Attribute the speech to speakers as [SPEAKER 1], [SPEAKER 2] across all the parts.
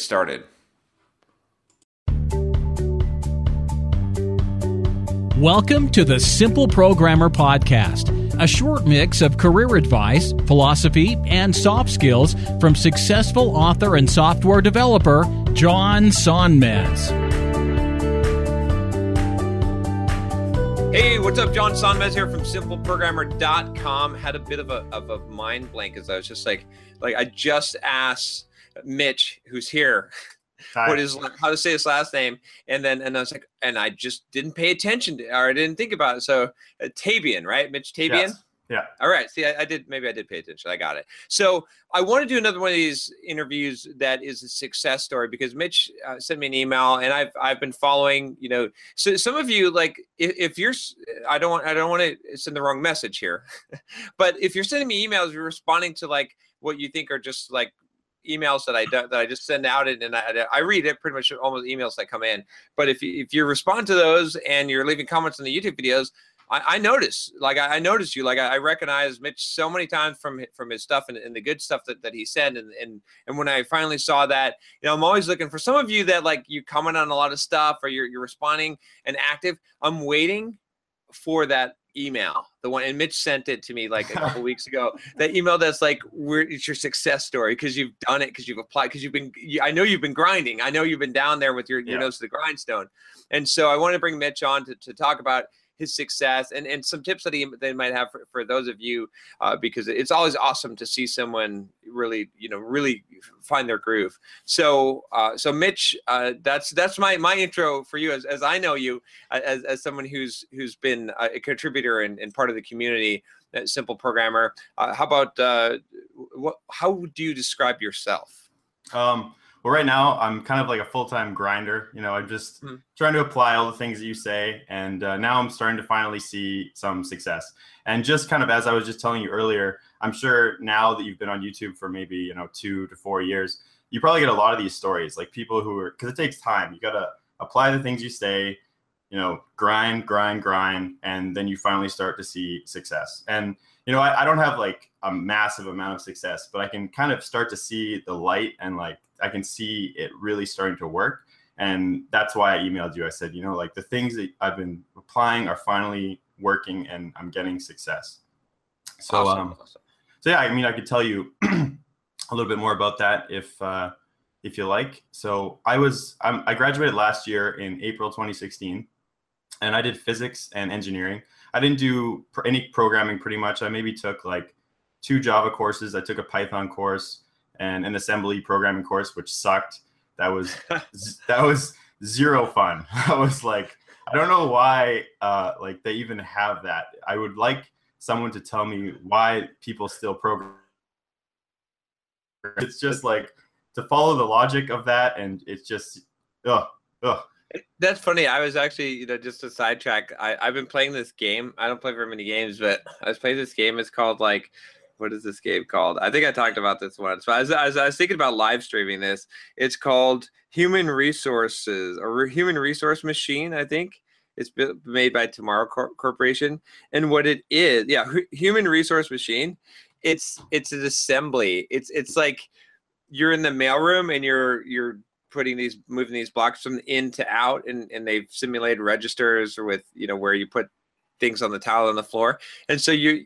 [SPEAKER 1] started.
[SPEAKER 2] Welcome to the Simple Programmer Podcast, a short mix of career advice, philosophy, and soft skills from successful author and software developer John Sonmez.
[SPEAKER 1] Hey, what's up? John Sonmez here from simpleprogrammer.com. Had a bit of a, of a mind blank as I was just like, like I just asked Mitch, who's here,
[SPEAKER 3] Hi.
[SPEAKER 1] what is how to say his last name, and then and I was like, and I just didn't pay attention to, or I didn't think about it. So uh, Tabian, right? Mitch Tabian.
[SPEAKER 3] Yes. Yeah.
[SPEAKER 1] All right. See, I, I did. Maybe I did pay attention. I got it. So I want to do another one of these interviews that is a success story because Mitch uh, sent me an email and I've I've been following. You know, so some of you like if, if you're, I don't want I don't want to send the wrong message here, but if you're sending me emails, you're responding to like what you think are just like emails that I that I just send out and, I, I read it pretty much almost emails that come in. But if you, if you respond to those and you're leaving comments on the YouTube videos, I, I notice, like I, I notice you, like I, I recognize Mitch so many times from from his stuff and, and the good stuff that, that he said, and and and when I finally saw that, you know, I'm always looking for some of you that like you comment on a lot of stuff or you're you're responding and active. I'm waiting for that email, the one, and Mitch sent it to me like a couple weeks ago. That email that's like, "Where it's your success story because you've done it, because you've applied, because you've been. You, I know you've been grinding. I know you've been down there with your, your
[SPEAKER 3] Yeah.
[SPEAKER 1] nose to the grindstone." And so I want to bring Mitch on to, to talk about his success and, and some tips that he they might have for, for those of you uh, because it's always awesome to see someone really you know really find their groove. So uh, so mitch uh, that's that's my my intro for you as, as i know you as, as someone who's who's been a contributor and, and part of the community simple programmer. Uh, how about uh, what how do you describe yourself?
[SPEAKER 3] Um, well, right now I'm kind of like a full-time grinder. You know, I'm just
[SPEAKER 1] Mhm.
[SPEAKER 3] trying to apply all the things that you say, and uh, now I'm starting to finally see some success. And just kind of as I was just telling you earlier, I'm sure now that you've been on YouTube for maybe you know two to four years, you probably get a lot of these stories, like people who are because it takes time. You gotta apply the things you say, you know, grind, grind, grind, and then you finally start to see success. And you know, I, I don't have like a massive amount of success, but I can kind of start to see the light and like I can see it really starting to work. And that's why I emailed you. I said, you know, like the things that I've been applying are finally working and I'm getting success. So,
[SPEAKER 1] Awesome,
[SPEAKER 3] um, so yeah, I mean, I could tell you a little bit more about that if uh, if you like. So I was I'm, I graduated last year in April 2016, and I did physics and engineering. I didn't do pr- any programming pretty much. I maybe took like two Java courses. I took a Python course and an assembly programming course, which sucked. That was that was zero fun. I was like, I don't know why uh, like they even have that. I would like someone to tell me why people still program. It's just like to follow the logic of that, and it's just ugh, ugh.
[SPEAKER 1] That's funny. I was actually, you know, just a sidetrack. I, I've been playing this game. I don't play very many games, but I was playing this game. It's called like what is this game called? I think I talked about this once. But as, as I was thinking about live streaming this, it's called Human Resources or Human Resource Machine. I think it's made by Tomorrow Cor- Corporation, and what it is, yeah, Human Resource Machine. It's it's an assembly. It's it's like you're in the mailroom and you're you're putting these moving these blocks from in to out and, and they've simulated registers with you know where you put things on the tile on the floor and so you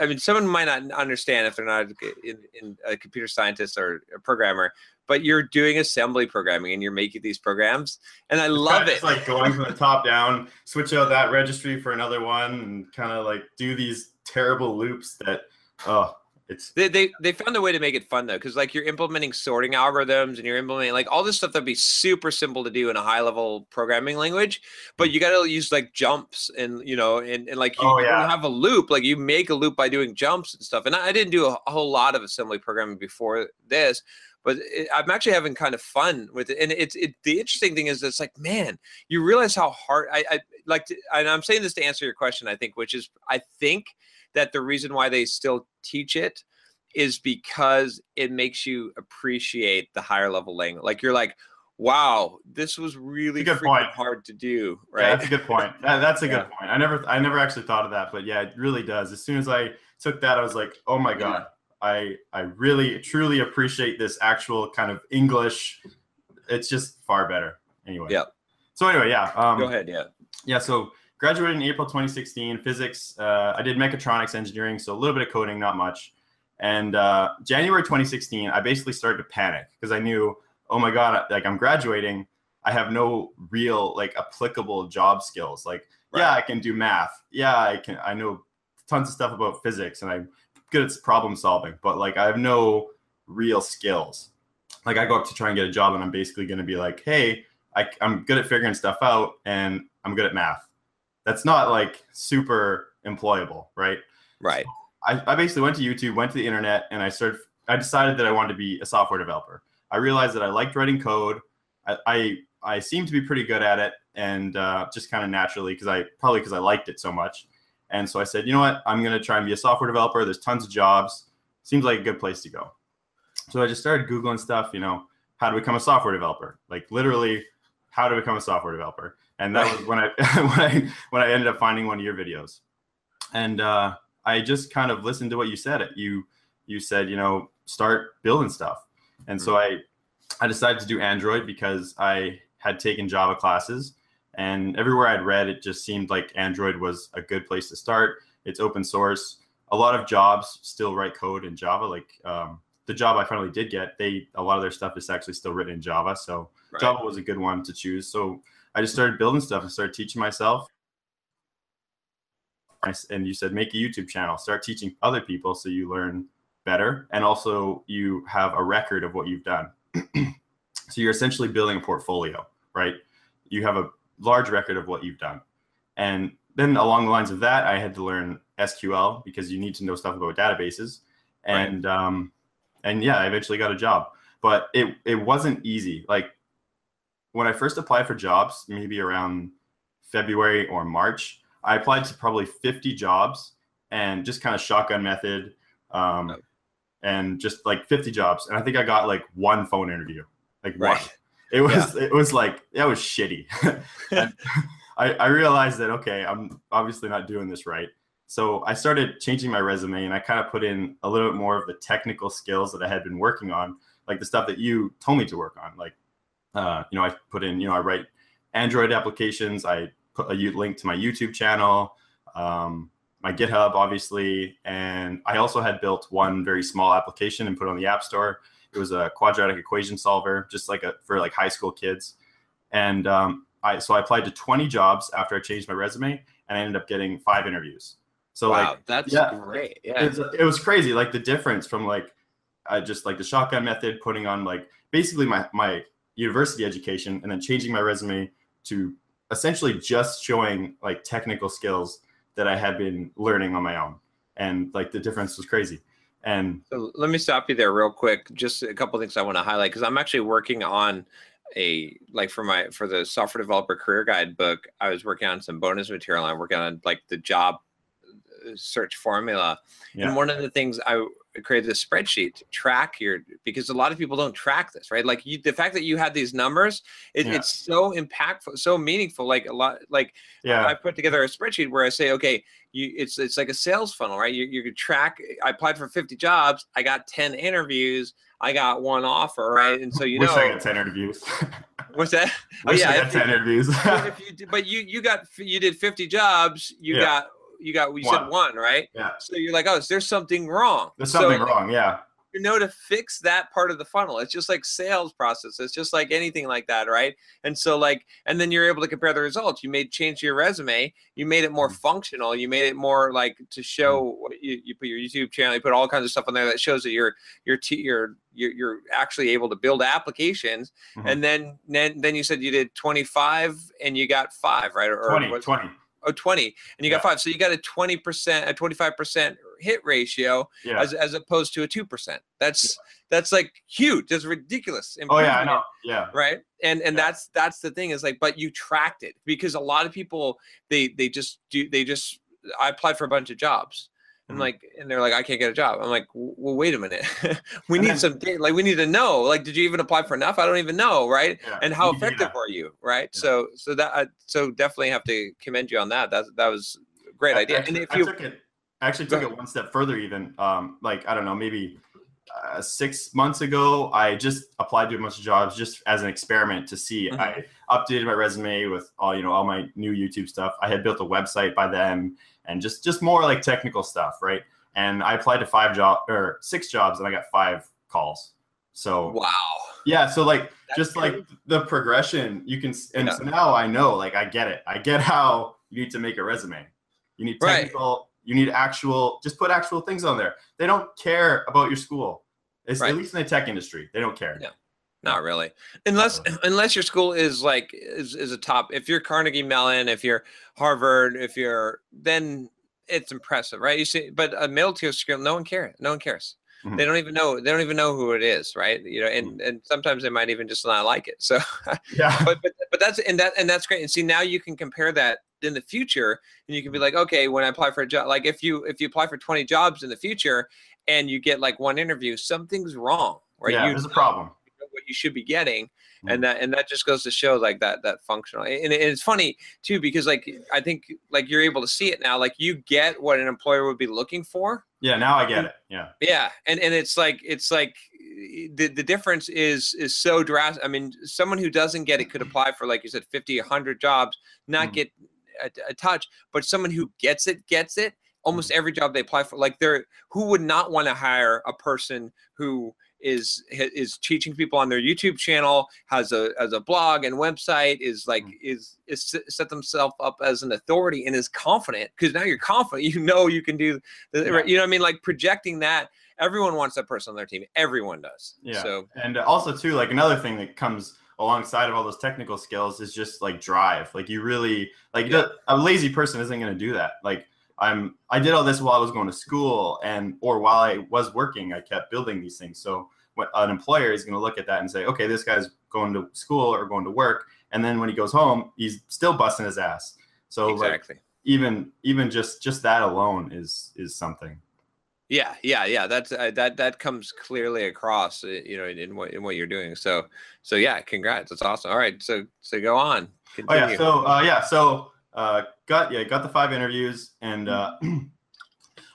[SPEAKER 1] i mean someone might not understand if they're not in, in a computer scientist or a programmer but you're doing assembly programming and you're making these programs and i love it.
[SPEAKER 3] it's
[SPEAKER 1] it
[SPEAKER 3] like going from the top down switch out that registry for another one and kind of like do these terrible loops that oh it's
[SPEAKER 1] they, they they found a way to make it fun though because like you're implementing sorting algorithms and you're implementing like all this stuff that'd be super simple to do in a high level programming language but mm. you got to use like jumps and you know and, and like you,
[SPEAKER 3] oh, yeah.
[SPEAKER 1] you have a loop like you make a loop by doing jumps and stuff and i, I didn't do a, a, whole lot of assembly programming before this but it, i'm actually having kind of fun with it and it's it, the interesting thing is it's like man you realize how hard i, I like to, and i'm saying this to answer your question i think which is i think that the reason why they still teach it is because it makes you appreciate the higher level language. Like you're like, wow, this was really
[SPEAKER 3] good point.
[SPEAKER 1] hard to do. Right.
[SPEAKER 3] Yeah, that's a good point. That's a yeah. good point. I never, I never actually thought of that, but yeah, it really does. As soon as I took that, I was like, oh my god, yeah. I, I really, truly appreciate this actual kind of English. It's just far better. Anyway.
[SPEAKER 1] Yeah.
[SPEAKER 3] So anyway, yeah. Um,
[SPEAKER 1] Go ahead. Yeah.
[SPEAKER 3] Yeah. So graduated in April 2016, physics. Uh, I did mechatronics engineering, so a little bit of coding, not much. And uh, January 2016, I basically started to panic because I knew, oh my god, like I'm graduating, I have no real like applicable job skills. Like, right. yeah, I can do math. Yeah, I can. I know tons of stuff about physics, and I'm good at problem solving. But like, I have no real skills. Like, I go up to try and get a job, and I'm basically going to be like, hey, I, I'm good at figuring stuff out, and I'm good at math that's not like super employable, right?
[SPEAKER 1] Right.
[SPEAKER 3] So I, I basically went to YouTube, went to the internet, and I started. I decided that I wanted to be a software developer. I realized that I liked writing code. I I, I seemed to be pretty good at it, and uh, just kind of naturally because I probably because I liked it so much. And so I said, you know what? I'm going to try and be a software developer. There's tons of jobs. Seems like a good place to go. So I just started googling stuff. You know, how to become a software developer. Like literally, how to become a software developer and that was when I when I when I ended up finding one of your videos, and uh, I just kind of listened to what you said. You you said you know start building stuff, and mm-hmm. so I I decided to do Android because I had taken Java classes, and everywhere I'd read, it just seemed like Android was a good place to start. It's open source. A lot of jobs still write code in Java. Like um, the job I finally did get, they a lot of their stuff is actually still written in Java. So right. Java was a good one to choose. So I just started building stuff and started teaching myself. And you said make a YouTube channel, start teaching other people so you learn better, and also you have a record of what you've done. so you're essentially building a portfolio, right? You have a large record of what you've done, and then along the lines of that, I had to learn SQL because you need to know stuff about databases, and right. um, and yeah, I eventually got a job, but it it wasn't easy. Like when I first applied for jobs, maybe around February or March, I applied to probably 50 jobs and just kind of shotgun method um, oh. and just like 50 jobs. And I think I got like one phone interview, like right. one. It was yeah. it was like that was shitty. I, I realized that okay, I'm obviously not doing this right. So I started changing my resume and I kind of put in a little bit more of the technical skills that I had been working on, like the stuff that you told me to work on, like uh, you know, I put in, you know, I write Android applications. I put a link to my YouTube channel, um, my GitHub, obviously, and I also had built one very small application and put it on the App Store. It was a quadratic equation solver, just like a for like high school kids. And um, I so I applied to 20 jobs after I changed my resume, and I ended up getting five interviews. So wow, like,
[SPEAKER 1] that's yeah, great. Yeah,
[SPEAKER 3] it was crazy. Like the difference from like, I just like the shotgun method, putting on like basically my my university education and then changing my resume to essentially just showing like technical skills that I had been learning on my own. And like the difference was crazy. And
[SPEAKER 1] so let me stop you there real quick. Just a couple things I want to highlight because I'm actually working on a like for my for the software developer career guide book. I was working on some bonus material. I'm working on like the job uh, search formula.
[SPEAKER 3] Yeah.
[SPEAKER 1] And one of the things I created a spreadsheet to track your because a lot of people don't track this, right? Like you, the fact that you had these numbers, it,
[SPEAKER 3] Yeah.
[SPEAKER 1] it's so impactful, so meaningful. Like a lot, like
[SPEAKER 3] yeah.
[SPEAKER 1] I put together a spreadsheet where I say, okay, you it's it's like a sales funnel, right? You you could track. I applied for 50 jobs, I got 10 interviews, I got one offer, right? And so you
[SPEAKER 3] Wish I
[SPEAKER 1] know
[SPEAKER 3] got ten interviews.
[SPEAKER 1] what's that? Oh,
[SPEAKER 3] Wish
[SPEAKER 1] yeah,
[SPEAKER 3] I got
[SPEAKER 1] if-
[SPEAKER 3] ten interviews.
[SPEAKER 1] but if you but you you got you did 50 jobs, you
[SPEAKER 3] Yeah.
[SPEAKER 1] got you got you said
[SPEAKER 3] One.
[SPEAKER 1] one, right?
[SPEAKER 3] yeah.
[SPEAKER 1] So you're like, oh, there's something wrong.
[SPEAKER 3] There's
[SPEAKER 1] So
[SPEAKER 3] something wrong. Yeah.
[SPEAKER 1] you know to fix that part of the funnel. It's just like sales process. It's just like anything like that, right? And so like, and then you're able to compare the results. You made change to your resume. You made it more
[SPEAKER 3] Mhm.
[SPEAKER 1] functional. You made it more like to show. what You, you put your YouTube channel. You put all kinds of stuff on there that shows that you're you're t- you're you're, you're actually able to build applications.
[SPEAKER 3] Mhm.
[SPEAKER 1] And then then then you said you did 25 and you got five, right? Or, or
[SPEAKER 3] 20,
[SPEAKER 1] what-
[SPEAKER 3] 20.
[SPEAKER 1] Oh, 20 and you got
[SPEAKER 3] Yeah.
[SPEAKER 1] five. So you got a 20%, a 25% hit ratio
[SPEAKER 3] Yeah.
[SPEAKER 1] as, as opposed to a 2%. That's that's like huge. That's ridiculous.
[SPEAKER 3] oh yeah, I know. Yeah.
[SPEAKER 1] Right. And and
[SPEAKER 3] Yeah.
[SPEAKER 1] that's that's the thing is like, but you tracked it because a lot of people they they just do they just I applied for a bunch of jobs. And
[SPEAKER 3] Mhm.
[SPEAKER 1] like, and they're like, I can't get a job. I'm like, well, wait a minute. we need some data. Like, we need to know. Like, did you even apply for enough? I don't even know, right?
[SPEAKER 3] yeah.
[SPEAKER 1] And how effective
[SPEAKER 3] that.
[SPEAKER 1] are you, right?
[SPEAKER 3] Yeah.
[SPEAKER 1] So, so that, I so definitely have to commend you on that. That that was a great
[SPEAKER 3] I-
[SPEAKER 1] idea.
[SPEAKER 3] Actually,
[SPEAKER 1] and if
[SPEAKER 3] I
[SPEAKER 1] you,
[SPEAKER 3] took it, I actually took it one step further. Even um, like I don't know, maybe uh, six months ago, I just applied to a bunch of jobs just as an experiment to see.
[SPEAKER 1] Mhm.
[SPEAKER 3] I updated my resume with all you know all my new YouTube stuff. I had built a website by then, and just just more like technical stuff, right? And I applied to five job or six jobs, and I got five calls. So
[SPEAKER 1] wow.
[SPEAKER 3] yeah, so like
[SPEAKER 1] That's
[SPEAKER 3] just like the progression, you can, and
[SPEAKER 1] Yeah.
[SPEAKER 3] so now I know, like I get it. I get how you need to make a resume. You need
[SPEAKER 1] Right.
[SPEAKER 3] technical. You need actual. Just put actual things on there. They don't care about your school. It's
[SPEAKER 1] Right.
[SPEAKER 3] at least in the tech industry, they don't care.
[SPEAKER 1] Yeah. Not really, unless uh-huh. unless your school is like is, is a top. If you're Carnegie Mellon, if you're Harvard, if you're then it's impressive, right? You see, but a middle tier school, no one cares. No one cares.
[SPEAKER 3] Mhm.
[SPEAKER 1] They don't even know. They don't even know who it is, right? You know, and mm. and sometimes they might even just not like it. So,
[SPEAKER 3] Yeah.
[SPEAKER 1] but but but that's and that and that's great. And see, now you can compare that in the future, and you can be mm-hmm. like, okay, when I apply for a job, like if you if you apply for 20 jobs in the future, and you get like one interview, something's wrong, right?
[SPEAKER 3] yeah.
[SPEAKER 1] you
[SPEAKER 3] There's a problem.
[SPEAKER 1] You should be getting
[SPEAKER 3] Mhm.
[SPEAKER 1] and that and that just goes to show like that that functional and, and it's funny too because like i think like you're able to see it now like you get what an employer would be looking for
[SPEAKER 3] Yeah. Now I get it. Yeah.
[SPEAKER 1] yeah and and it's like it's like the, the difference is is so drastic i mean someone who doesn't get it could apply for like you said 50 100 jobs not
[SPEAKER 3] Mhm.
[SPEAKER 1] get a, a touch but someone who gets it gets it almost every job they apply for like they're who would not want to hire a person who is is teaching people on their youtube channel has a as a blog and website is like
[SPEAKER 3] Mm.
[SPEAKER 1] is is set- themselves up as an authority and is confident because now you're confident you know you can do the,
[SPEAKER 3] Yeah.
[SPEAKER 1] you know what i mean like projecting that everyone wants that person on their team everyone does
[SPEAKER 3] Yeah.
[SPEAKER 1] so
[SPEAKER 3] And also too, like another thing that comes alongside of all those technical skills is just like drive. Like you really like
[SPEAKER 1] Yeah.
[SPEAKER 3] a lazy person isn't going to do that. Like I'm I did all this while I was going to school and or while I was working, I kept building these things. So what an employer is going to look at that and say, okay, this guy's going to school or going to work, and then when he goes home, he's still busting his ass. So like
[SPEAKER 1] exactly
[SPEAKER 3] even even just just that alone is is something.
[SPEAKER 1] yeah yeah yeah that's uh, that that comes clearly across uh, you know in, in what in what you're doing so so yeah congrats that's awesome all right so so go on
[SPEAKER 3] Oh yeah, so uh, yeah, so uh, got yeah got the five interviews, and uh,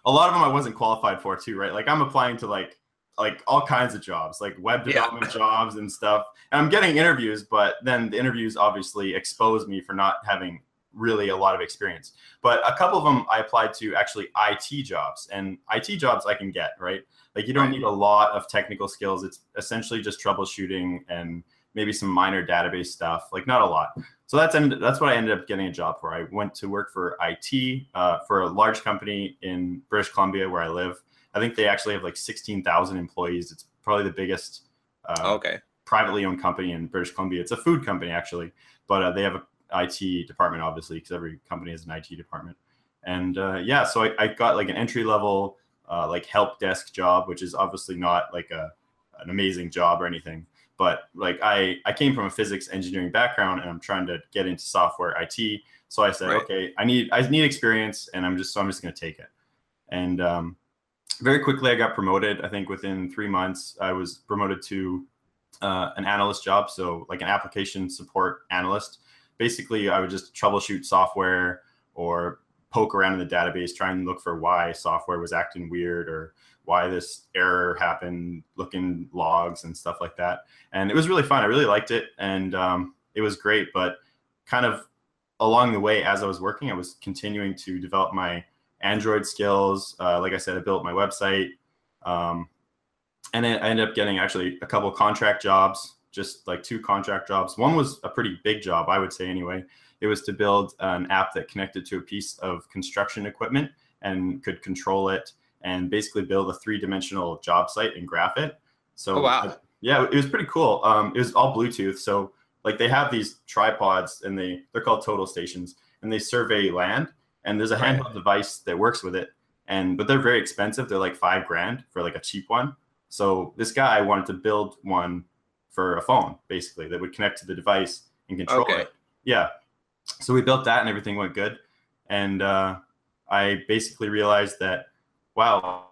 [SPEAKER 3] a lot of them I wasn't qualified for too, right? Like I'm applying to like like all kinds of jobs, like web
[SPEAKER 1] Yeah.
[SPEAKER 3] development jobs and stuff. And I'm getting interviews, but then the interviews obviously expose me for not having really a lot of experience. But a couple of them I applied to actually IT jobs, and IT jobs I can get right. Like you don't need a lot of technical skills. It's essentially just troubleshooting and maybe some minor database stuff. Like not a lot. So that's ended, that's what I ended up getting a job for. I went to work for IT uh, for a large company in British Columbia where I live. I think they actually have like 16,000 employees. It's probably the biggest uh,
[SPEAKER 1] okay
[SPEAKER 3] privately owned company in British Columbia. It's a food company actually, but uh, they have a IT department obviously because every company has an IT department. And uh, yeah, so I, I got like an entry level uh, like help desk job, which is obviously not like a an amazing job or anything. But like I I came from a physics engineering background and I'm trying to get into software IT. So I said,
[SPEAKER 1] Right.
[SPEAKER 3] okay, I need I need experience and I'm just so I'm just gonna take it. And um, very quickly, I got promoted. I think within three months, I was promoted to uh, an analyst job. So, like an application support analyst. Basically, I would just troubleshoot software or poke around in the database, try and look for why software was acting weird or why this error happened, look in logs and stuff like that. And it was really fun. I really liked it. And um, it was great. But kind of along the way, as I was working, I was continuing to develop my Android skills. Uh, like I said, I built my website. Um, and I ended up getting actually a couple contract jobs, just like two contract jobs. One was a pretty big job, I would say anyway. It was to build an app that connected to a piece of construction equipment and could control it and basically build a three-dimensional job site and graph it. So
[SPEAKER 1] Oh, wow.
[SPEAKER 3] yeah, it was pretty cool. Um, it was all Bluetooth, so like they have these tripods and they they're called total stations and they survey land and there's a
[SPEAKER 1] Right.
[SPEAKER 3] handheld device that works with it and but they're very expensive. They're like five grand for like a cheap one. So this guy wanted to build one for a phone basically that would connect to the device and control
[SPEAKER 1] Okay.
[SPEAKER 3] it. Yeah. So we built that and everything went good. And uh, I basically realized that wow,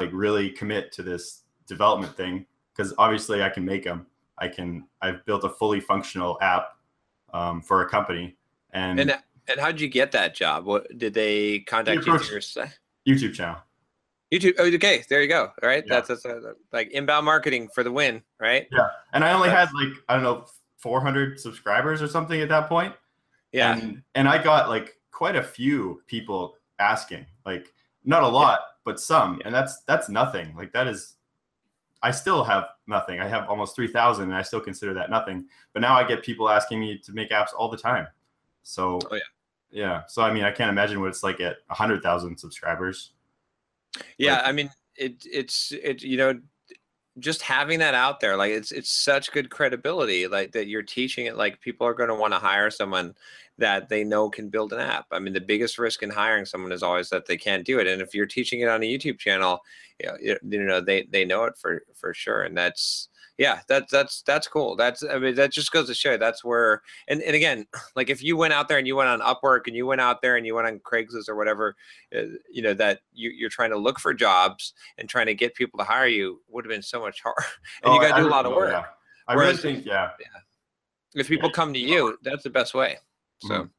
[SPEAKER 3] like really commit to this development thing because obviously I can make them. I can. I've built a fully functional app um, for a company and,
[SPEAKER 1] And and how'd you get that job? What did they contact you through your?
[SPEAKER 3] YouTube channel.
[SPEAKER 1] YouTube. Oh, okay. There you go. All right.
[SPEAKER 3] Yeah.
[SPEAKER 1] That's, that's uh, like inbound marketing for the win, right?
[SPEAKER 3] Yeah, and I only
[SPEAKER 1] That's-
[SPEAKER 3] had like I don't know 400 subscribers or something at that point.
[SPEAKER 1] Yeah.
[SPEAKER 3] and, and I got like quite a few people asking, like not a lot, but some, and that's that's nothing. Like that is, I still have nothing. I have almost three thousand, and I still consider that nothing. But now I get people asking me to make apps all the time. So
[SPEAKER 1] Oh, yeah.
[SPEAKER 3] yeah. So I mean, I can't imagine what it's like at hundred thousand subscribers.
[SPEAKER 1] yeah
[SPEAKER 3] Like-
[SPEAKER 1] i mean it it's it you know just having that out there like it's it's such good credibility like that you're teaching it like people are going to want to hire someone that they know can build an app. I mean the biggest risk in hiring someone is always that they can't do it and if you're teaching it on a youtube channel you know, you know they they know it for for sure and that's yeah that's that's that's cool that's i mean that just goes to show that's where and, and again like if you went out there and you went on upwork and you went out there and you went on craigslist or whatever uh, you know that you, you're trying to look for jobs and trying to get people to hire you would have been so much harder and you
[SPEAKER 3] Oh,
[SPEAKER 1] got to do a lot of work
[SPEAKER 3] yeah. I
[SPEAKER 1] Whereas
[SPEAKER 3] really think yeah.
[SPEAKER 1] if people come to you that's the best way so
[SPEAKER 3] Mhm.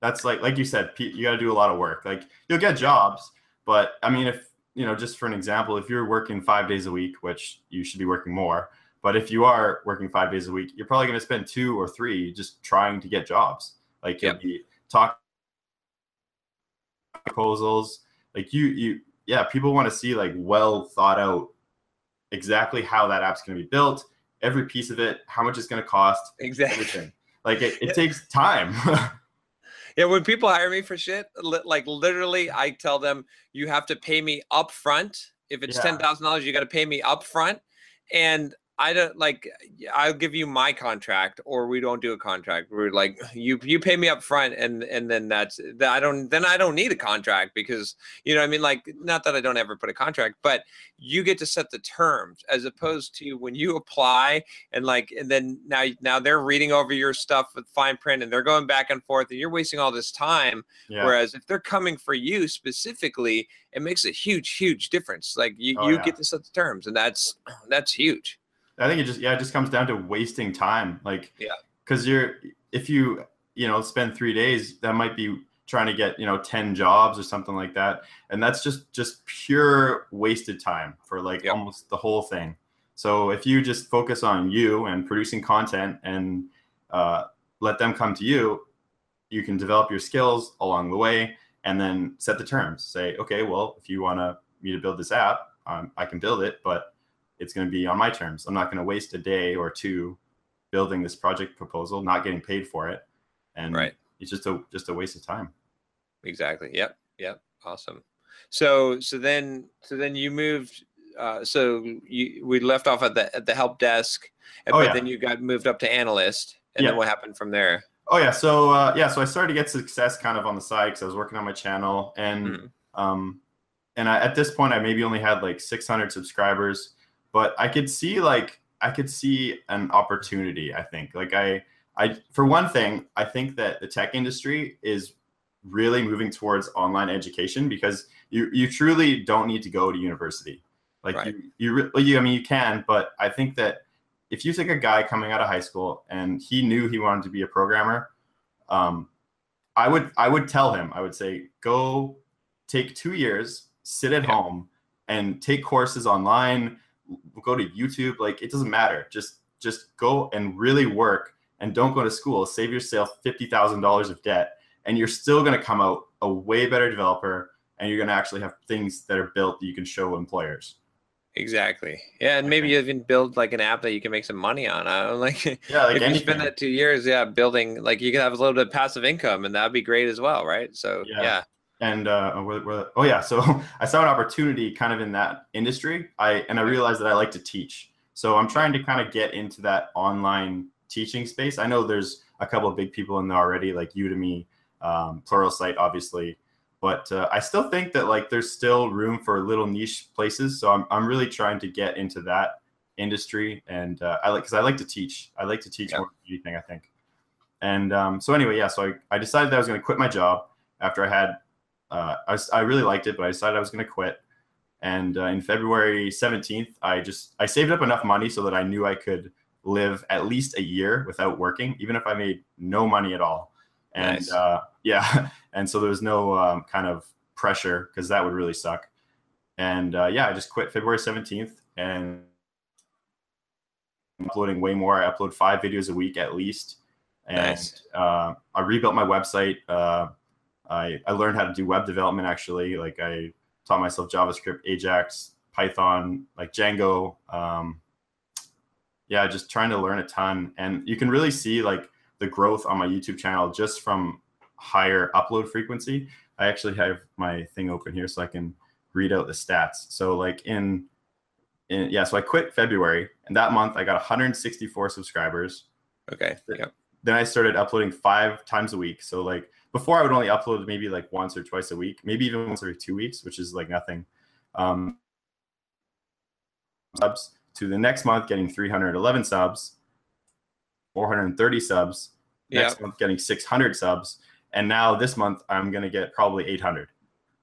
[SPEAKER 3] that's like like you said you got to do a lot of work like you'll get jobs but i mean if you know just for an example if you're working five days a week which you should be working more but if you are working five days a week you're probably going to spend two or three just trying to get jobs. Like
[SPEAKER 1] Yep.
[SPEAKER 3] be talk proposals like you you yeah people want to see like well thought out exactly how that app's going to be built every piece of it how much it's going to cost
[SPEAKER 1] exactly.
[SPEAKER 3] everything. Like it, it takes time
[SPEAKER 1] yeah when people hire me for shit li- like literally i tell them you have to pay me up front if it's
[SPEAKER 3] Yeah.
[SPEAKER 1] $10000 you got to pay me up front and I don't like. I'll give you my contract, or we don't do a contract. We're like, you you pay me up front, and and then that's that. I don't then I don't need a contract because you know what I mean. Like, not that I don't ever put a contract, but you get to set the terms as opposed to when you apply and like, and then now now they're reading over your stuff with fine print, and they're going back and forth, and you're wasting all this time.
[SPEAKER 3] yeah
[SPEAKER 1] Whereas if they're coming for you specifically, it makes a huge, huge difference. Like you,
[SPEAKER 3] Oh,
[SPEAKER 1] you
[SPEAKER 3] yeah.
[SPEAKER 1] get to set the terms, and that's that's huge.
[SPEAKER 3] I think it just yeah, it just comes down to wasting time. Like
[SPEAKER 1] Yeah.
[SPEAKER 3] because you're if you you know spend three days, that might be trying to get you know ten jobs or something like that, and that's just just pure wasted time for like
[SPEAKER 1] Yep.
[SPEAKER 3] almost the whole thing. So if you just focus on you and producing content and uh, let them come to you, you can develop your skills along the way, and then set the terms. Say, okay, well, if you want to me to build this app, um, I can build it, but it's going to be on my terms. I'm not going to waste a day or two building this project proposal, not getting paid for it, and
[SPEAKER 1] Right.
[SPEAKER 3] it's just a just a waste of time.
[SPEAKER 1] Exactly. Yep. Yep. Awesome. So so then so then you moved. Uh, so you we left off at the at the help desk, and,
[SPEAKER 3] Oh,
[SPEAKER 1] but
[SPEAKER 3] yeah.
[SPEAKER 1] then you got moved up to analyst, and then
[SPEAKER 3] Yeah.
[SPEAKER 1] what happened from there?
[SPEAKER 3] Oh yeah, so uh, yeah, so I started to get success kind of on the side because I was working on my channel, and
[SPEAKER 1] Mhm.
[SPEAKER 3] um, and I, at this point I maybe only had like 600 subscribers, but I could see like I could see an opportunity. I think like I I for one thing I think that the tech industry is really moving towards online education because you you truly don't need to go to university. Like
[SPEAKER 1] Right.
[SPEAKER 3] you, you, you, I mean, you can, but I think that if you take a guy coming out of high school and he knew he wanted to be a programmer, um, I would, I would tell him, I would say, go take two years, sit at
[SPEAKER 1] Yeah.
[SPEAKER 3] home, and take courses online. Go to YouTube. Like it doesn't matter. Just, just go and really work, and don't go to school. Save yourself fifty thousand dollars of debt, and you're still going to come out a way better developer and you're going to actually have things that are built that you can show employers.
[SPEAKER 1] Exactly. Yeah, and maybe you even build like an app that you can make some money on. I like
[SPEAKER 3] Yeah, like
[SPEAKER 1] if you spend that two years, yeah, building like you can have a little bit of passive income, and that'd be great as well, right? So
[SPEAKER 3] Yeah.
[SPEAKER 1] yeah,
[SPEAKER 3] and uh, where, where, oh yeah, so I saw an opportunity kind of in that industry. I and I realized that I like to teach, so I'm trying to kind of get into that online teaching space. I know there's a couple of big people in there already, like Udemy, um, Pluralsight, obviously, but uh, I still think that like there's still room for little niche places. So I'm I'm really trying to get into that industry, and uh, I like because I like to teach. I like to teach
[SPEAKER 1] Yeah.
[SPEAKER 3] more than anything, I think. And um, so anyway, yeah, so I, I decided that I was going to quit my job after I had uh, I, I really liked it, but I decided I was going to quit. And uh, in February 17th, I just I saved up enough money so that I knew I could live at least a year without working, even if I made no money at all. And
[SPEAKER 1] Nice.
[SPEAKER 3] uh, yeah, and so there was no um, kind of pressure because that would really suck. And uh, yeah, I just quit February 17th and I'm uploading way more. I upload five videos a week at least. And
[SPEAKER 1] Nice.
[SPEAKER 3] uh, I rebuilt my website. I, I learned how to do web development actually. Like I taught myself JavaScript, Ajax, Python, like Django. Um, yeah, just trying to learn a ton. And you can really see like the growth on my YouTube channel just from higher upload frequency. I actually have my thing open here so I can read out the stats. So like in, in yeah, so I quit February and that month I got 164 subscribers
[SPEAKER 1] okay, yeah,
[SPEAKER 3] then I started uploading five times a week. So like before I would only upload maybe like once or twice a week, maybe even once every two weeks, which is like nothing. Um, subs to the next month getting 311 subs, 430 subs, next month getting 600 subs, and now this month I'm gonna get probably 800.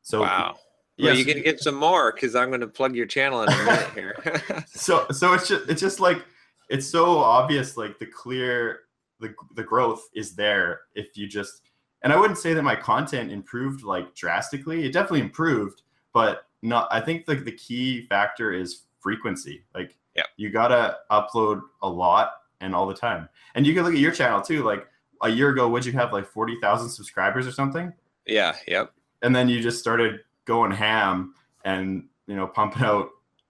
[SPEAKER 3] So
[SPEAKER 1] wow.
[SPEAKER 3] yeah,
[SPEAKER 1] Well, you can get some more because I'm going to plug your channel in a minute here.
[SPEAKER 3] so so it's just it's just like it's so obvious like the clear the the growth is there if you just and I wouldn't say that my content improved like drastically. It definitely improved, but not I think like the key factor is frequency. Like
[SPEAKER 1] Yep.
[SPEAKER 3] you gotta upload a lot and all the time. And you can look at your channel too. Like a year ago, would you have like forty thousand subscribers or something?
[SPEAKER 1] yeah, yep.
[SPEAKER 3] and then you just started going ham and you know pumping out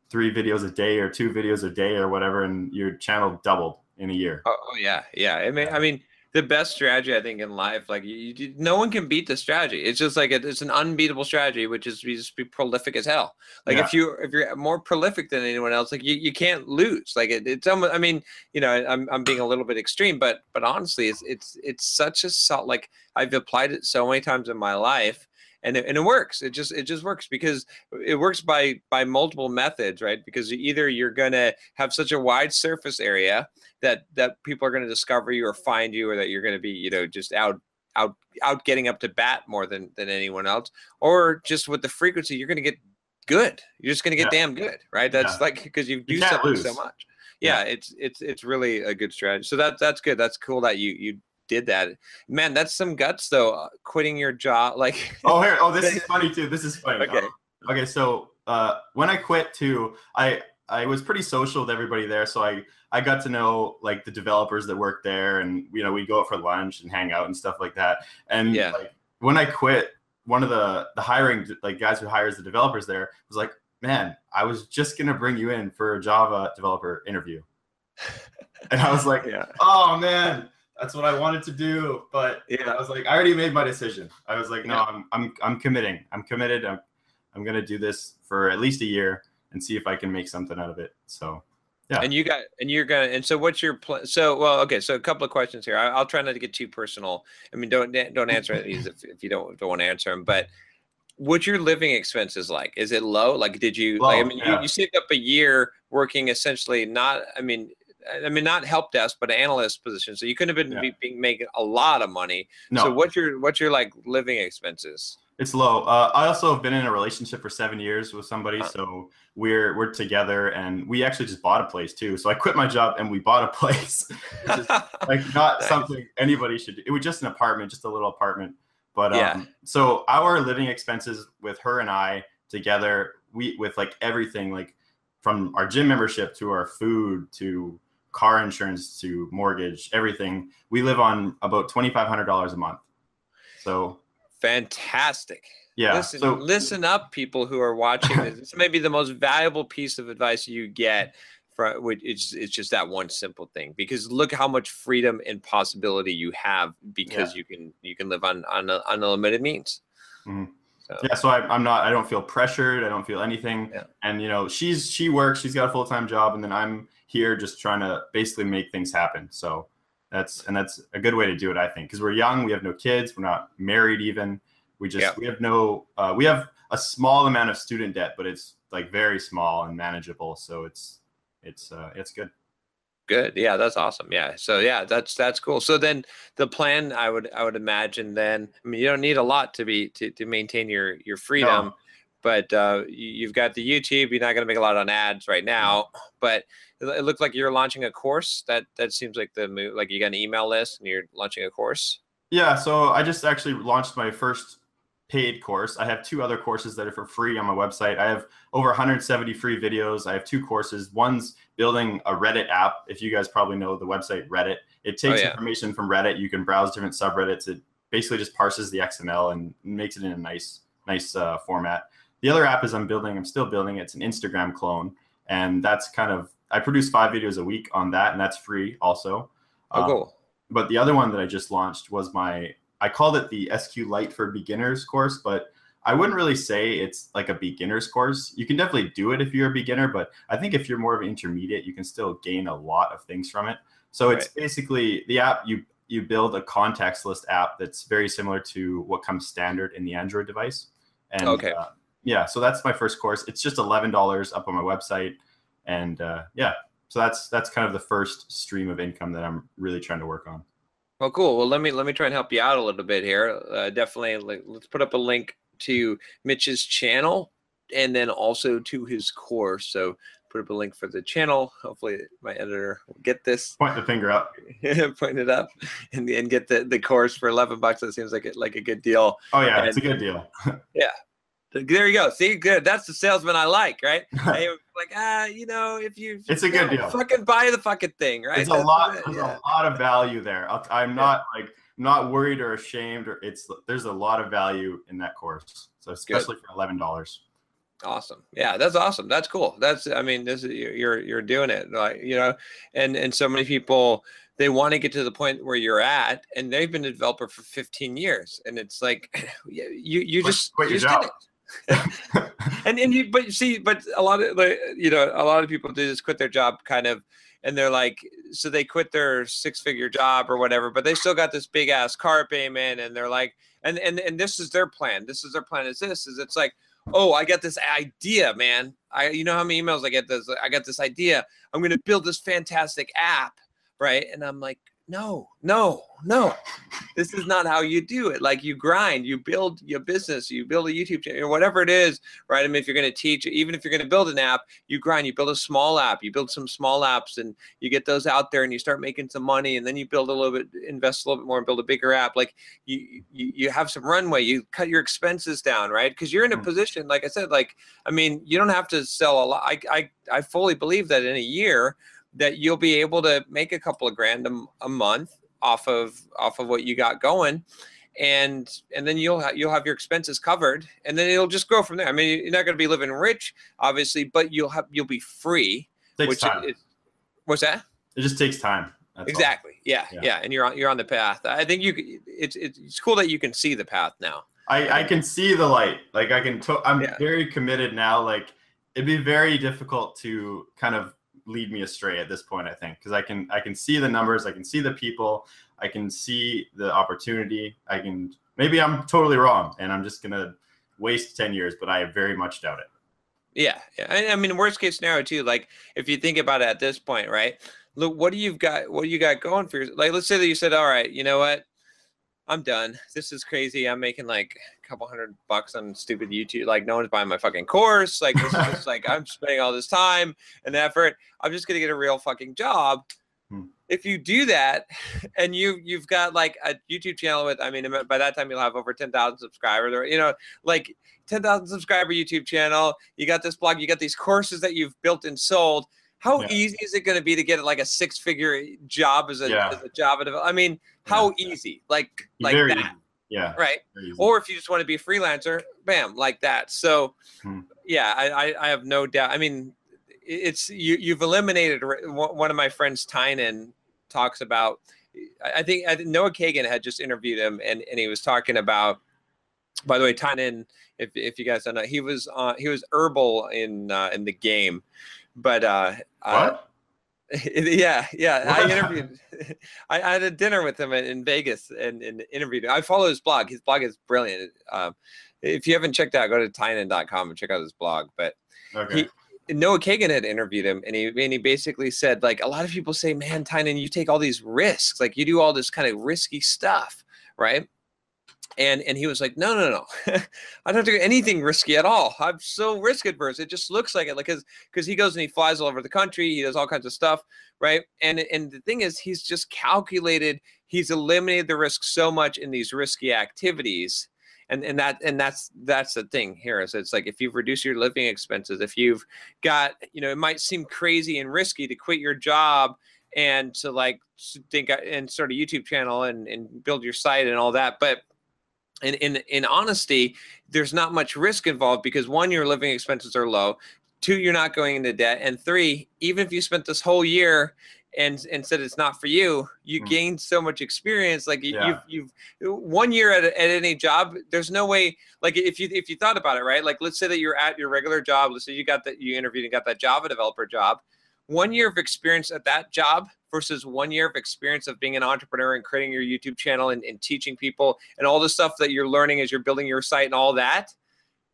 [SPEAKER 3] three videos a day or two videos a day or whatever and your channel doubled in a year
[SPEAKER 1] Oh, oh yeah, yeah. I mean, I mean, the best strategy I think in life, like you, you, no one can beat the strategy. It's just like it, it's an unbeatable strategy, which is you just be prolific as hell. Like
[SPEAKER 3] Yeah.
[SPEAKER 1] if you if you're more prolific than anyone else, like you, you can't lose. Like it, it's almost. I mean, you know, I'm I'm being a little bit extreme, but but honestly, it's it's it's such a salt. Like I've applied it so many times in my life. And it, and it works. It just it just works because it works by by multiple methods, right? Because either you're gonna have such a wide surface area that that people are going to discover you or find you or that you're going to be you know just out out out getting up to bat more than than anyone else or just with the frequency you're going to get good you're just going to get
[SPEAKER 3] Yeah.
[SPEAKER 1] damn good right that's
[SPEAKER 3] Yeah.
[SPEAKER 1] like because you do something so
[SPEAKER 3] lose.
[SPEAKER 1] much yeah, it's it's it's really a good strategy so that that's good that's cool that you you did that. Man that's some guts though uh, quitting your job like
[SPEAKER 3] oh here oh this is funny too. This is funny.
[SPEAKER 1] Okay.
[SPEAKER 3] Okay so uh when i quit too i i was pretty social with everybody there so i i got to know like the developers that work there and you know we'd go out for lunch and hang out and stuff like that. And
[SPEAKER 1] Yeah.
[SPEAKER 3] like when i quit one of the the hiring like guys who hires the developers there was like man i was just gonna bring you in for a java developer interview. And i was like
[SPEAKER 1] yeah.
[SPEAKER 3] Oh man that's what i wanted to do but
[SPEAKER 1] Yeah.
[SPEAKER 3] i was like i already made my decision i was like no
[SPEAKER 1] Yeah.
[SPEAKER 3] I'm, I'm i'm committing i'm committed i'm i'm gonna do this for at least a year and see if i can make something out of it so Yeah.
[SPEAKER 1] And you got, and you're gonna, and so what's your plan? So, well, okay, so a couple of questions here. I, I'll try not to get too personal. I mean, don't don't answer these if, if you don't don't want to answer them. But what's your living expenses like? Is it low? Like, did you? like, I mean,
[SPEAKER 3] yeah.
[SPEAKER 1] you, you saved up a year working essentially not. I mean, I mean, not help desk, but an analyst position. So you couldn't have been
[SPEAKER 3] Yeah.
[SPEAKER 1] be, being making a lot of money.
[SPEAKER 3] No,
[SPEAKER 1] So what's your what's your like living expenses?
[SPEAKER 3] it's low. Uh, I also have been in a relationship for seven years with somebody,
[SPEAKER 1] Uh.
[SPEAKER 3] so we're we're together, and we actually just bought a place too. So I quit my job and we bought a place. Which is, like not
[SPEAKER 1] Nice.
[SPEAKER 3] something anybody should do. It was just an apartment, just a little apartment. But um,
[SPEAKER 1] Yeah.
[SPEAKER 3] so our living expenses with her and I together, we with like everything, like from our gym membership to our food to car insurance to mortgage, everything. We live on about twenty five hundred dollars a month. So
[SPEAKER 1] Fantastic.
[SPEAKER 3] yeah,
[SPEAKER 1] Listen,
[SPEAKER 3] so
[SPEAKER 1] listen up, people who are watching this. This may be the most valuable piece of advice you get. From which it's it's just that one simple thing. Because look how much freedom and possibility you have because you can you can live on on unlimited means.
[SPEAKER 3] Mhm.
[SPEAKER 1] So,
[SPEAKER 3] yeah, so I, I'm not. I don't feel pressured. I don't feel anything.
[SPEAKER 1] Yeah.
[SPEAKER 3] And you know, she's she works. She's got a full time job, and then I'm here just trying to basically make things happen. So that's and that's a good way to do it, I think, because we're young. We have no kids. We're not married even. We just
[SPEAKER 1] Yeah.
[SPEAKER 3] we have no. Uh, we have a small amount of student debt, but it's like very small and manageable. So it's it's uh, it's good.
[SPEAKER 1] Good. Yeah, that's awesome. Yeah. So yeah, that's that's cool. So then the plan I would I would imagine then I mean you don't need a lot to be to, to maintain your your freedom, but uh you, you've got the YouTube, you're not gonna make a lot on ads right now, but it, it looked like you're launching a course. That that seems like the move like you got an email list and you're launching a course.
[SPEAKER 3] Yeah, so I just actually launched my first paid course. I have two other courses that are for free on my website. I have over 170 free videos. I have two courses. One's building a Reddit app. If you guys probably know the website Reddit, it takes
[SPEAKER 1] Oh, yeah.
[SPEAKER 3] information from Reddit. You can browse different subreddits. It basically just parses the XML and makes it in a nice, nice uh, format. The other app is I'm building. I'm still building. It's an Instagram clone, and that's kind of I produce five videos a week on that, and that's free also.
[SPEAKER 1] Oh,
[SPEAKER 3] Um,
[SPEAKER 1] cool.
[SPEAKER 3] but the other one that I just launched was my I called it the SQ Lite for Beginners course, but I wouldn't really say it's like a beginner's course. You can definitely do it if you're a beginner, but I think if you're more of an intermediate, you can still gain a lot of things from it. So it's basically the app you you build a contacts list app that's very similar to what comes standard in the Android device. And
[SPEAKER 1] Okay.
[SPEAKER 3] uh, yeah, so that's my first course. It's just eleven dollars up on my website, and uh, yeah, so that's that's kind of the first stream of income that I'm really trying to work on.
[SPEAKER 1] Well, cool. Well, let me let me try and help you out a little bit here. Uh, definitely, like, let's put up a link to Mitch's channel and then also to his course. So, put up a link for the channel. Hopefully, my editor will get this,
[SPEAKER 3] Point the finger up.
[SPEAKER 1] point it up, and, and get the, the course for eleven bucks. That seems like a, like a good deal.
[SPEAKER 3] Oh yeah, it's a good deal.
[SPEAKER 1] There you go. See, good. That's the salesman I like, right? Hey, like ah, you know, if you
[SPEAKER 3] It's a good deal.
[SPEAKER 1] Fucking buy the fucking thing, right?
[SPEAKER 3] It's a lot.
[SPEAKER 1] it,
[SPEAKER 3] There's
[SPEAKER 1] yeah.
[SPEAKER 3] a lot of value there. I'm not like not worried or ashamed, or it's there's a lot of value in that course. So especially for eleven dollars.
[SPEAKER 1] Awesome. Yeah, that's awesome. That's cool. That's I mean, this is you're you're, doing it. Like, you know, and and so many people they want to get to the point where you're at and they've been a developer for 15 years and it's like you you
[SPEAKER 3] Quit-
[SPEAKER 1] just
[SPEAKER 3] quit
[SPEAKER 1] you
[SPEAKER 3] your
[SPEAKER 1] just did
[SPEAKER 3] job.
[SPEAKER 1] it. and and you but you see but a lot of like you know a lot of people do this quit their job kind of and they're like so they quit their six figure job or whatever but they still got this big ass car payment and they're like and and and this is their plan. This is their plan is this is it's like oh i got this idea man. I you know how many emails i get this i got this idea. I'm going to build this fantastic app right? And i'm like no no no this is not how you do it. Like you grind you build your business you build a youtube channel whatever it is right? I mean if you're going to teach even if you're going to build an app you grind you build a small app you build some small apps and you get those out there and you start making some money and then you build a little bit invest a little bit more and build a bigger app. Like you you, you have some runway you cut your expenses down right? Because you're in a
[SPEAKER 3] Mm.
[SPEAKER 1] position like i said like i mean you don't have to sell a lot. I, I i fully believe that in a year that you'll be able to make a couple of grand a month off of off of what you got going and and then you'll ha- you'll have your expenses covered and then it'll just grow from there i mean you're not going to be living rich obviously but you'll have you'll be free
[SPEAKER 3] takes
[SPEAKER 1] which
[SPEAKER 3] time.
[SPEAKER 1] Is, what's that
[SPEAKER 3] it just takes time. That's
[SPEAKER 1] exactly yeah,
[SPEAKER 3] Yeah.
[SPEAKER 1] yeah and you're on you're on the path i think you it's it's cool that you can see the path now
[SPEAKER 3] I, I can see the light. Like I can. I'm
[SPEAKER 1] Yeah.
[SPEAKER 3] very committed now. Like it'd be very difficult to kind of lead me astray at this point. I think because I can I can see the numbers. I can see the people. I can see the opportunity. I can. Maybe I'm totally wrong, and I'm just gonna waste ten years. But I very much doubt it.
[SPEAKER 1] Yeah. I, I mean, worst case scenario too. Like if you think about it at this point, right? look, what do you've got? What do you got going for you? Like, let's say that you said, all right, you know what? I'm done. This is crazy. I'm making like a couple hundred bucks on stupid YouTube. Like no one's buying my fucking course. Like this is just like I'm spending all this time and effort. I'm just gonna get a real fucking job.
[SPEAKER 3] Hmm.
[SPEAKER 1] If you do that, and you you've got like a YouTube channel with, I mean, by that time you'll have over ten thousand subscribers, or you know, like ten thousand subscriber YouTube channel. You got this blog. You got these courses that you've built and sold how
[SPEAKER 3] Yeah.
[SPEAKER 1] easy is it going to be to get like a six figure job as a,
[SPEAKER 3] Yeah.
[SPEAKER 1] as a Java developer? I mean, how easy? Like like
[SPEAKER 3] Very
[SPEAKER 1] that,
[SPEAKER 3] easy. Yeah.
[SPEAKER 1] right? Or if you just want to be a freelancer, bam, like that. So,
[SPEAKER 3] Hmm.
[SPEAKER 1] yeah, I, I I have no doubt. I mean, it's you you've eliminated one of my friends, Tynan, talks about. I I think I think Noah Kagan had just interviewed him, and and he was talking about. By the way, Tynan, if if you guys don't know, he was uh, he was herbal in uh, in the game, but uh, uh,
[SPEAKER 3] what?
[SPEAKER 1] yeah, yeah. I interviewed. I, I had a dinner with him in, Vegas and, and interviewed him. I follow his blog. His blog is brilliant. Um, if you haven't checked out, go to tynan.com and check out his blog. But
[SPEAKER 3] Okay.
[SPEAKER 1] Noah Kagan had interviewed him, and he and he basically said like a lot of people say, "Man, Tynan, you take all these risks. Like you do all this kind of risky stuff, right?" And and he was like, "No, no, no, I don't do anything risky at all. I'm so risk adverse. It just looks like it, like because because he goes and he flies all over the country. He does all kinds of stuff, right? And and the thing is, he's just calculated. He's eliminated the risk so much in these risky activities." and and that and that's that's the thing here is it's like if you've reduced your living expenses if you've got you know it might seem crazy and risky to quit your job and to like think uh, and start a youtube channel and and build your site and all that but in in in honesty there's not much risk involved because one your living expenses are low. Two you're not going into debt. And three even if you spent this whole year and and said it's not for you you
[SPEAKER 3] Mm.
[SPEAKER 1] gain so much experience. Like you,
[SPEAKER 3] Yeah.
[SPEAKER 1] you've you've one year at, at any job there's no way like if you if you thought about it right? Like let's say that you're at your regular job. Let's say you got that you interviewed and got that java developer job. One year of experience at that job versus one year of experience of being an entrepreneur and creating your youtube channel and, and teaching people and all the stuff that you're learning as you're building your site and all that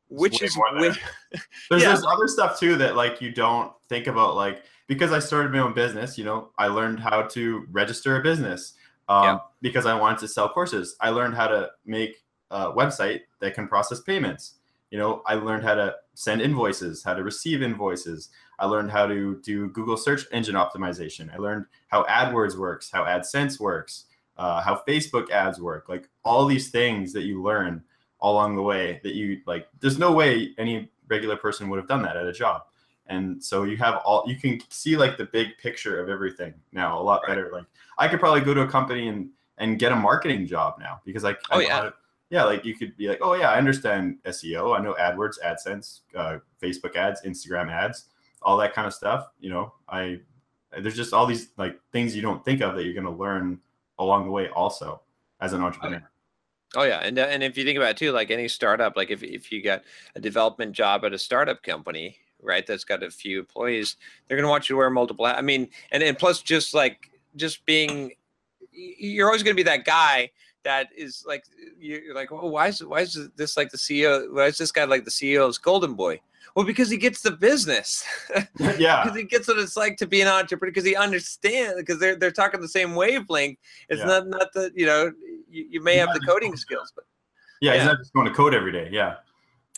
[SPEAKER 1] which is
[SPEAKER 3] there. There's
[SPEAKER 1] Yeah.
[SPEAKER 3] there's other stuff too that like you don't think about like because I started my own business, you know, I learned how to register a business um,
[SPEAKER 1] Yeah.
[SPEAKER 3] because I wanted to sell courses. I learned how to make a website that can process payments. You know, I learned how to send invoices, how to receive invoices. I learned how to do Google search engine optimization. I learned how AdWords works, how AdSense works, uh, how Facebook ads work. Like all these things that you learn along the way that you like. There's no way any regular person would have done that at a job. And so you have all you can see like the big picture of everything now a lot
[SPEAKER 1] Right.
[SPEAKER 3] better. Like I could probably go to a company and and get a marketing job now because like I
[SPEAKER 1] Oh,
[SPEAKER 3] know
[SPEAKER 1] yeah.
[SPEAKER 3] yeah, like you could be like, oh yeah, I understand SEO. I know AdWords, AdSense, uh, Facebook ads, Instagram ads, all that kind of stuff. You know, I there's just all these like things you don't think of that you're going to learn along the way also as an entrepreneur.
[SPEAKER 1] Oh yeah, and and if you think about it too, like any startup, like if if you got a development job at a startup company, right, that's got a few employees, they're gonna want you to wear multiple. I mean, and and plus just like just being, you're always gonna be that guy that is like you're like, oh, why is why is this like the CEO? Why is this guy like the CEO's golden boy? Well, because he gets the business.
[SPEAKER 3] yeah,
[SPEAKER 1] because he gets what it's like to be an entrepreneur because he understands because they're they're talking the same wavelength. It's
[SPEAKER 3] Yeah.
[SPEAKER 1] not not that you know you, you may
[SPEAKER 3] He's
[SPEAKER 1] have the coding skills, but
[SPEAKER 3] yeah,
[SPEAKER 1] yeah.
[SPEAKER 3] he's not just going to code every day. Yeah,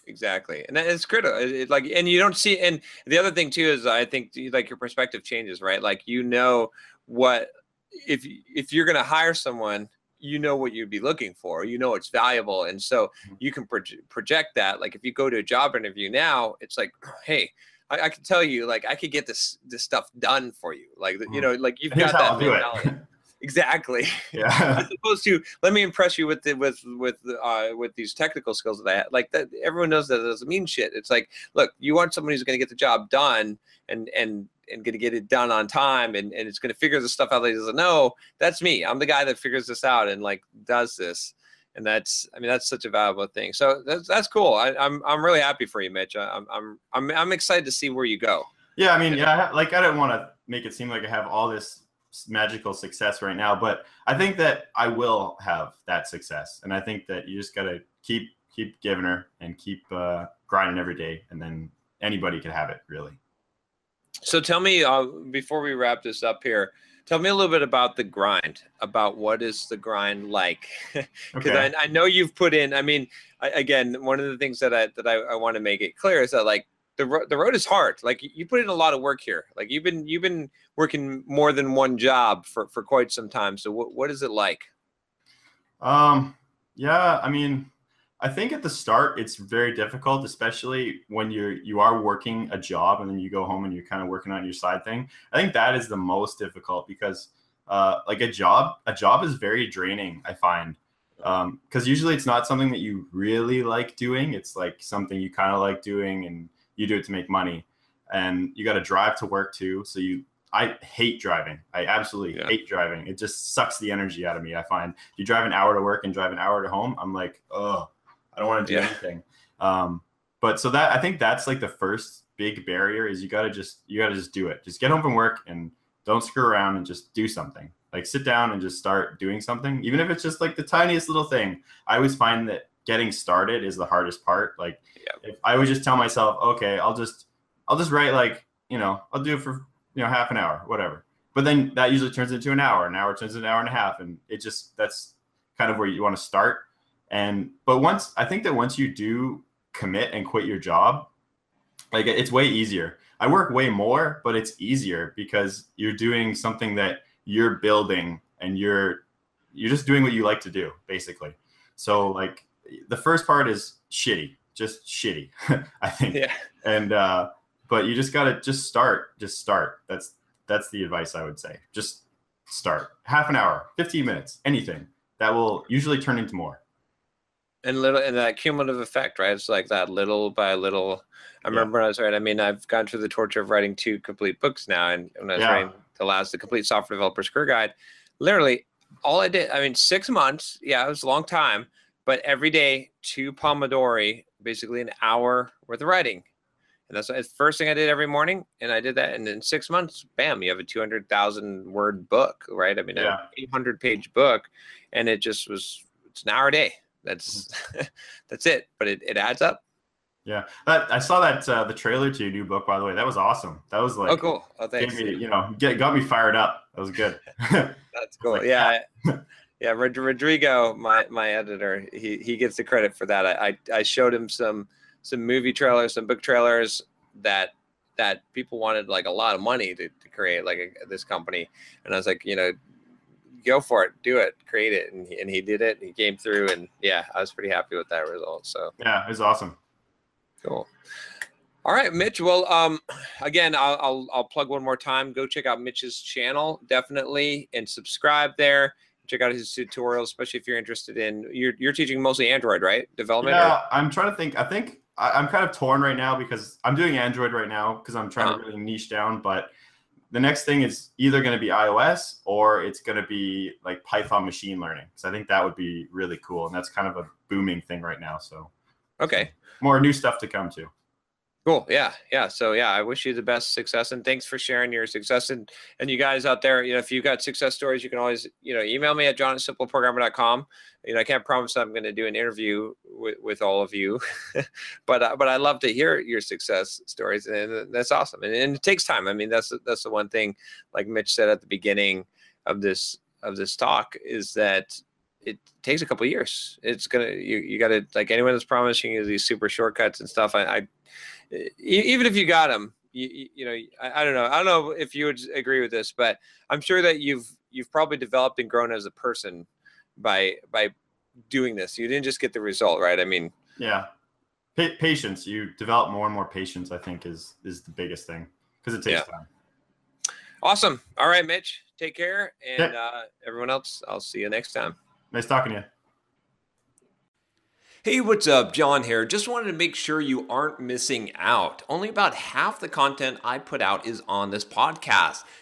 [SPEAKER 1] exactly, and that- it's critical. It, it, like, and you don't see. And the other thing too is I think like your perspective changes, right? Like you know what if if you're going to hire someone. You know what you'd be looking for. You know it's valuable, and so
[SPEAKER 3] Mhm.
[SPEAKER 1] you can proj- project that. Like if you go to a job interview now, it's like, hey, I, I can tell you, like I could get this this stuff done for you. Like you
[SPEAKER 3] Mhm.
[SPEAKER 1] know, like you've
[SPEAKER 3] here's
[SPEAKER 1] got that
[SPEAKER 3] I'll do it.
[SPEAKER 1] Exactly.
[SPEAKER 3] yeah,
[SPEAKER 1] As opposed to let me impress you with the, with with uh, with these technical skills that I have. Like that, everyone knows that doesn't mean shit. It's like, look, you want someone who's going to get the job done and and and going to get it done on time and and it's going to figure the stuff out that he doesn't know. That's me. I'm the guy that figures this out and like does this. And that's, I mean, that's such a valuable thing. So that's that's cool. I, I'm I'm really happy for you, Mitch. I- I'm I'm I'm I'm excited to see where you go.
[SPEAKER 3] yeah. I mean, yeah, like I don't want to make it seem like I have all this magical success right now, but I think that I will have that success, and I think that you just gotta keep keep giving her and keep uh, grinding every day, and then anybody can have it, really.
[SPEAKER 1] So tell me uh, before we wrap this up here, tell me a little bit about the grind. About what is the grind like? Because
[SPEAKER 3] Okay.
[SPEAKER 1] I, I know you've put in. I mean, I, again, one of the things that I that I, I want to make it clear is that like the ro- the road is hard. Like you put in a lot of work here. Like you've been you've been working more than one job for for quite some time. So what what is it like?
[SPEAKER 3] Um, yeah, I mean, I think at the start it's very difficult, especially when you're you are working a job and then you go home and you're kind of working on your side thing. I think that is the most difficult because uh, like a job, a job is very draining. I find because usually it's not something that you really like doing. It's like something you kind of like doing and you do it to make money, and you got to drive to work too. So you I hate driving. I absolutely
[SPEAKER 1] Yeah.
[SPEAKER 3] hate driving. It just sucks the energy out of me. I find you drive an hour to work and drive an hour to home. I'm like, oh, I don't want to do
[SPEAKER 1] Yeah.
[SPEAKER 3] anything. Um, but so that I think that's like the first big barrier is you got to just you got to just do it. Just get home from work and don't screw around and just do something. Like sit down and just start doing something, even if it's just like the tiniest little thing. I always find that getting started is the hardest part. Like
[SPEAKER 1] Yeah.
[SPEAKER 3] if I would just tell myself, okay, I'll just I'll just write like you know I'll do it for you know half an hour, whatever. But then that usually turns into an hour. An hour turns into an hour and a half, and it just that's kind of where you want to start. And but once I think that once you do commit and quit your job, like it's way easier. I work way more, but it's easier because you're doing something that you're building and you're you're just doing what you like to do, basically. So like the first part is shitty, just shitty, I think
[SPEAKER 1] Yeah.
[SPEAKER 3] and uh but you just gotta just start just start that's that's the advice i would say just start half an hour 15 minutes anything that will usually turn into more
[SPEAKER 1] and little and that cumulative effect, right? It's like that little by little. I
[SPEAKER 3] Yeah.
[SPEAKER 1] remember when I was writing. I mean, I've gone through the torture of writing two complete books now, and when I was
[SPEAKER 3] Yeah.
[SPEAKER 1] writing the last, the complete software developer's career guide, literally all I did. I mean, six months. Yeah, it was a long time, but every day two Pomodori, basically an hour worth of writing. And that's the first thing I did every morning, and I did that. And in six months, bam, you have a two hundred thousand word book, right? I mean,
[SPEAKER 3] Yeah.
[SPEAKER 1] an eight hundred page book, and it just was it's an hour a day. That's that's it, but it, it adds up.
[SPEAKER 3] yeah that, i saw that uh, the trailer to your new book by the way that was awesome that was like
[SPEAKER 1] oh, cool. Oh, thanks.
[SPEAKER 3] me, you know get, got me fired up that was good
[SPEAKER 1] That's cool.
[SPEAKER 3] like,
[SPEAKER 1] yeah, I- yeah. Rod- Rodrigo, my my editor, he he gets the credit for that. I I, I showed him some some movie trailers, some book trailers that that people wanted like a lot of money to, to create like a, this company, and I was like, you know, go for it, do it, create it, and he, and he did it. He came through, and yeah, I was pretty happy with that result. So
[SPEAKER 3] yeah it was awesome
[SPEAKER 1] Cool. All right, Mitch. Well, um, again, I'll, I'll I'll plug one more time. Go check out Mitch's channel definitely and subscribe there. Check out his tutorials, especially if you're interested in you're you're teaching mostly Android, right? Development. or-
[SPEAKER 3] yeah i'm trying to think i think I, i'm kind of torn right now because i'm doing android right now because i'm trying
[SPEAKER 1] Uh-huh.
[SPEAKER 3] to really niche down but the next thing is either going to be ios or it's going to be like python machine learning so i think that would be really cool and that's kind of a booming thing right now so
[SPEAKER 1] okay.
[SPEAKER 3] more new stuff to come to
[SPEAKER 1] Cool. Yeah. Yeah. So yeah, I wish you the best success and thanks for sharing your success and and you guys out there, you know, if you've got success stories, you can always, you know, email me at john at simpleprogrammer.com. You know, I can't promise I'm going to do an interview with, with all of you, but uh, but I love to hear your success stories and that's awesome. And, and it takes time. I mean, that's that's the one thing like Mitch said at the beginning of this of this talk is that it takes a couple years. It's gonna you you got to like anyone that's promising you these super shortcuts and stuff. I, I even if you got them, you, you, you know, I, I don't know. I don't know if you would agree with this, but I'm sure that you've you've probably developed and grown as a person by by doing this. You didn't just get the result, right? I mean,
[SPEAKER 3] yeah pa- patience you develop more and more patience i think is is the biggest thing because it takes
[SPEAKER 1] Yeah.
[SPEAKER 3] time
[SPEAKER 1] awesome. All right, Mitch, take care, and
[SPEAKER 3] Yeah.
[SPEAKER 1] uh, everyone else, I'll see you next time.
[SPEAKER 3] nice talking to you
[SPEAKER 1] Hey, what's up? John here. Just wanted to make sure you aren't missing out. Only about half the content I put out is on this podcast.